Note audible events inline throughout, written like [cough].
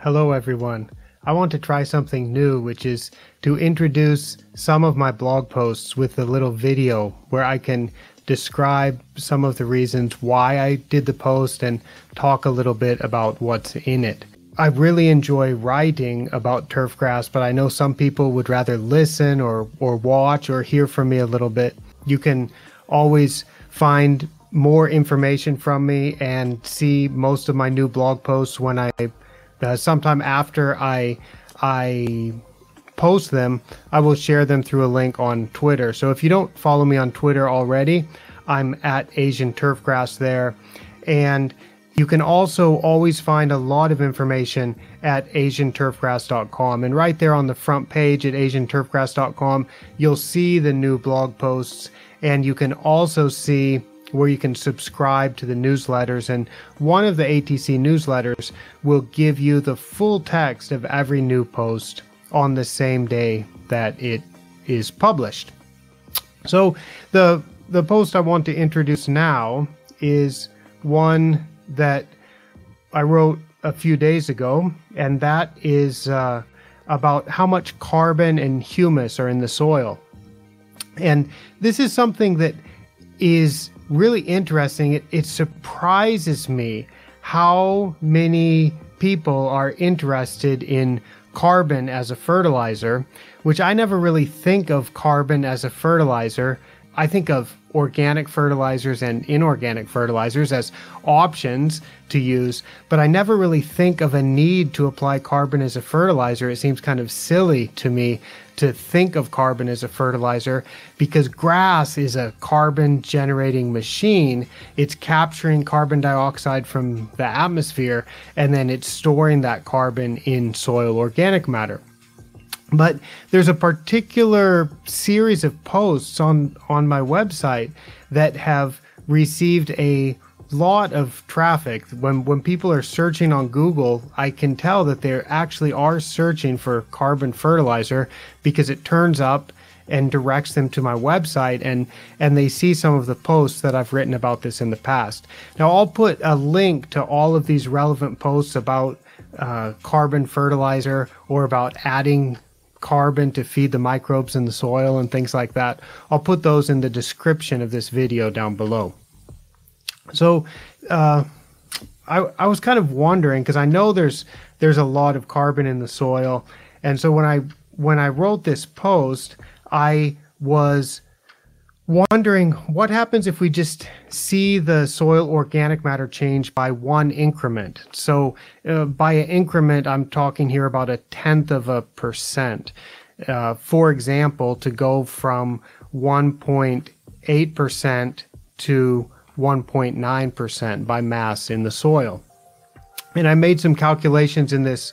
Hello, everyone. I want to try something new, which is to introduce some of my blog posts with a little video where I can describe some of the reasons why I did the post and talk a little bit about what's in it. I really enjoy writing about turfgrass, but I know some people would rather listen or, or watch or hear from me a little bit. You can always find more information from me and see most of my new blog posts when I uh, sometime after I I post them, I will share them through a link on Twitter. So if you don't follow me on Twitter already, I'm at Asian Turfgrass there. And you can also always find a lot of information at asianturfgrass.com. And right there on the front page at asianturfgrass.com, you'll see the new blog posts. And you can also see where you can subscribe to the newsletters. And one of the ATC newsletters will give you the full text of every new post on the same day that it is published. So the the post I want to introduce now is one that I wrote a few days ago, and that is uh, about how much carbon and humus are in the soil. And this is something that is really interesting. It, it surprises me how many people are interested in carbon as a fertilizer, which I never really think of carbon as a fertilizer. I think of organic fertilizers and inorganic fertilizers as options to use, but I never really think of a need to apply carbon as a fertilizer. It seems kind of silly to me to think of carbon as a fertilizer because grass is a carbon generating machine. It's capturing carbon dioxide from the atmosphere and then it's storing that carbon in soil organic matter. But there's a particular series of posts on, on my website that have received a lot of traffic. When when people are searching on Google, I can tell that they actually are searching for carbon fertilizer because it turns up and directs them to my website and and they see some of the posts that I've written about this in the past. Now I'll put a link to all of these relevant posts about uh, carbon fertilizer or about adding carbon to feed the microbes in the soil and things like that. I'll put those in the description of this video down below. So, uh, I, I was kind of wondering because I know there's there's a lot of carbon in the soil, and so when I when I wrote this post, I was wondering what happens if we just see the soil organic matter change by one increment. So, uh, by an increment, I'm talking here about a tenth of a percent. Uh, for example, to go from 1.8% to 1.9% by mass in the soil. And I made some calculations in this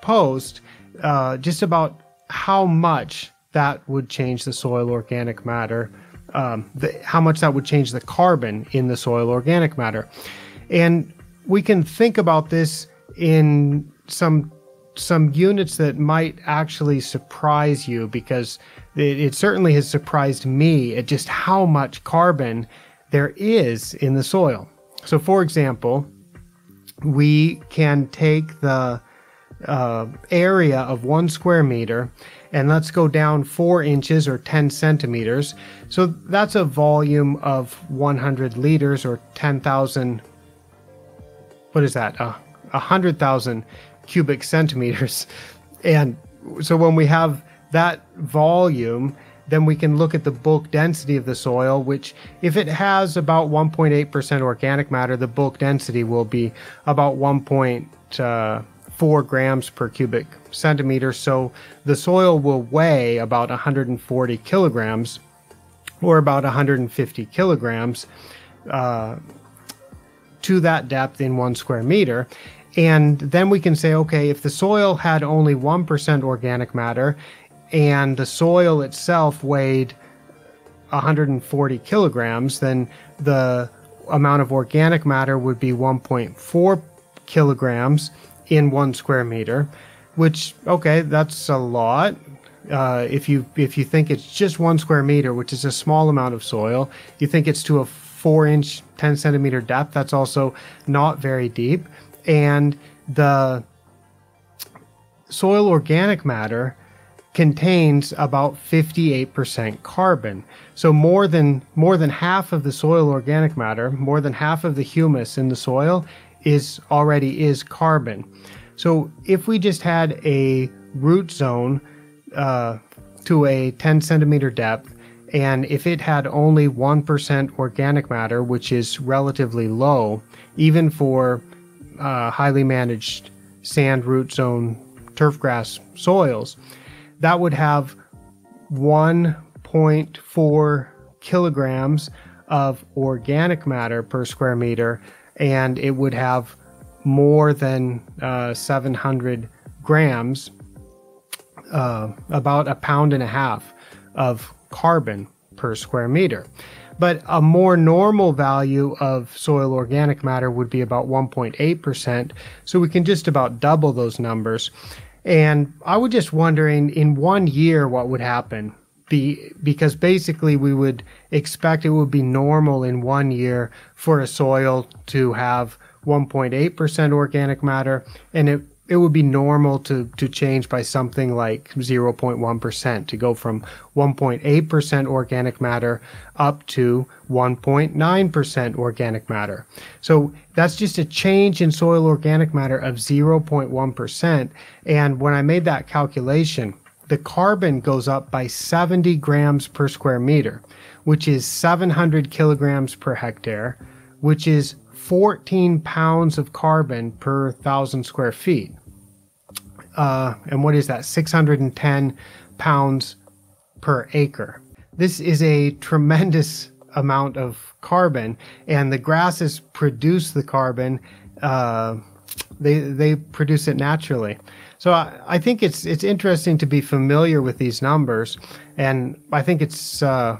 post uh, just about how much that would change the soil organic matter, um, the, how much that would change the carbon in the soil organic matter. And we can think about this in some some units that might actually surprise you because it, it certainly has surprised me at just how much carbon there is in the soil. So, for example, we can take the uh, area of one square meter and let's go down four inches or 10 centimeters. So that's a volume of 100 liters or 10,000. What is that? Uh, 100,000 cubic centimeters. And so when we have that volume, then we can look at the bulk density of the soil, which if it has about 1.8% organic matter, the bulk density will be about 1.4 grams per cubic centimeter. So the soil will weigh about 140 kilograms or about 150 kilograms uh, to that depth in one square meter. And then we can say, okay, if the soil had only 1% organic matter and the soil itself weighed 140 kilograms, then the amount of organic matter would be 1.4 kilograms in one square meter, which okay, that's a lot. Uh, if you if you think it's just one square meter, which is a small amount of soil, you think it's to a four inch, 10 centimeter depth. That's also not very deep, and the soil organic matter contains about 58% carbon. So more than more than half of the soil organic matter, more than half of the humus in the soil is already is carbon. So if we just had a root zone uh, to a 10 centimeter depth, and if it had only 1% organic matter, which is relatively low, even for uh, highly managed sand root zone turfgrass soils, that would have 1.4 kilograms of organic matter per square meter, and it would have more than uh, 700 grams, uh, about a pound and a half of carbon per square meter. But a more normal value of soil organic matter would be about 1.8%. So we can just about double those numbers. And I was just wondering in one year what would happen. Be, because basically we would expect it would be normal in one year for a soil to have 1.8% organic matter and it it would be normal to to change by something like 0.1% to go from 1.8% organic matter up to 1.9% organic matter. So that's just a change in soil organic matter of 0.1% and when I made that calculation the carbon goes up by 70 grams per square meter, which is 700 kilograms per hectare, which is 14 pounds of carbon per thousand square feet. Uh, and what is that? 610 pounds per acre. This is a tremendous amount of carbon, and the grasses produce the carbon. Uh, they they produce it naturally. So I, I, think it's it's interesting to be familiar with these numbers, and I think it's uh,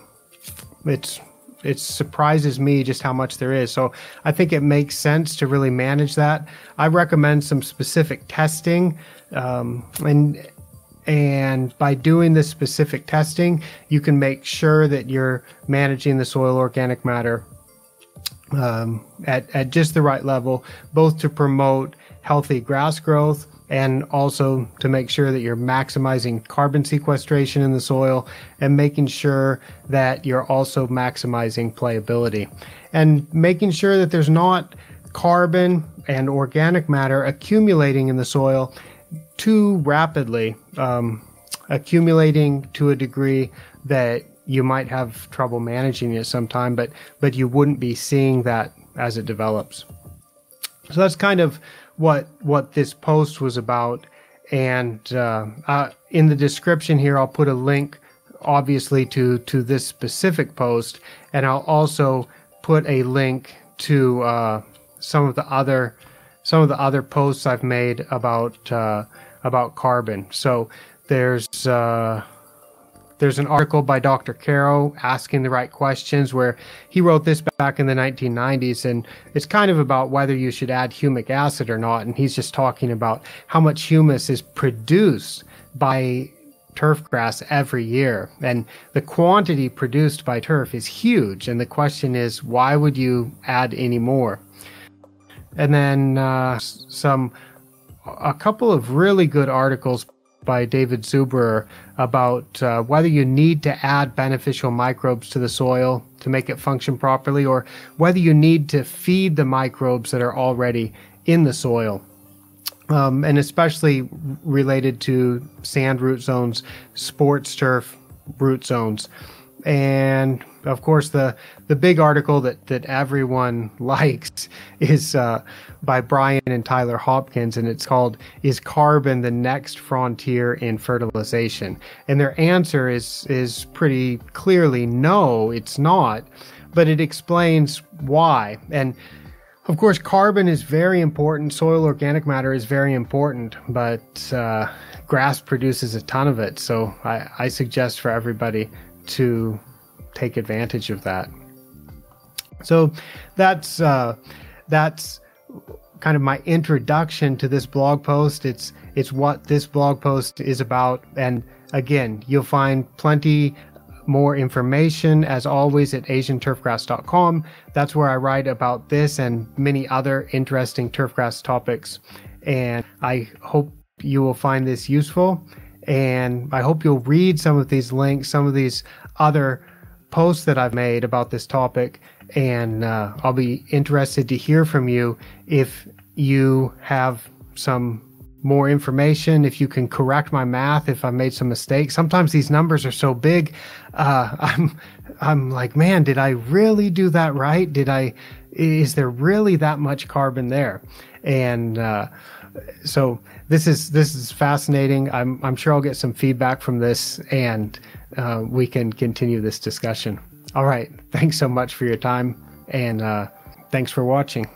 it's it surprises me just how much there is. So I think it makes sense to really manage that. I recommend some specific testing, um, and and by doing this specific testing, you can make sure that you're managing the soil organic matter um, at at just the right level, both to promote healthy grass growth and also to make sure that you're maximizing carbon sequestration in the soil and making sure that you're also maximizing playability and making sure that there's not carbon and organic matter accumulating in the soil too rapidly, um, accumulating to a degree that you might have trouble managing it sometime, but but you wouldn't be seeing that as it develops. So that's kind of what what this post was about. And uh, uh, in the description here, I'll put a link, obviously, to to this specific post, and I'll also put a link to uh, some of the other some of the other posts I've made about uh, about carbon. So there's uh, there's an article by Dr. Carrow asking the right questions where he wrote this back in the 1990s and it's kind of about whether you should add humic acid or not and he's just talking about how much humus is produced by turf grass every year and the quantity produced by turf is huge and the question is why would you add any more and then uh, some a couple of really good articles by David Zuberer about uh, whether you need to add beneficial microbes to the soil to make it function properly or whether you need to feed the microbes that are already in the soil. Um, and especially related to sand root zones, sports turf root zones. And of course, the the big article that that everyone [laughs] likes is uh, by Brian and Tyler Hopkins, and it's called "Is Carbon the Next Frontier in Fertilization?" And their answer is is pretty clearly no, it's not, but it explains why. And of course, carbon is very important. Soil organic matter is very important, but uh, grass produces a ton of it. So I, I suggest for everybody to take advantage of that. So that's uh, that's kind of my introduction to this blog post. It's it's what this blog post is about, and again, you'll find plenty more information as always at asianturfgrass.com. That's where I write about this and many other interesting turfgrass topics. And I hope you will find this useful. And I hope you'll read some of these links, some of these other posts that I've made about this topic. And uh, I'll be interested to hear from you if you have some more information, if you can correct my math, if I made some mistakes. Sometimes these numbers are so big, uh, [laughs] I'm I'm like, man, did I really do that right? Did I? Is there really that much carbon there? And uh, so this is this is fascinating. I'm I'm sure I'll get some feedback from this, and uh, we can continue this discussion. All right, thanks so much for your time, and uh, thanks for watching.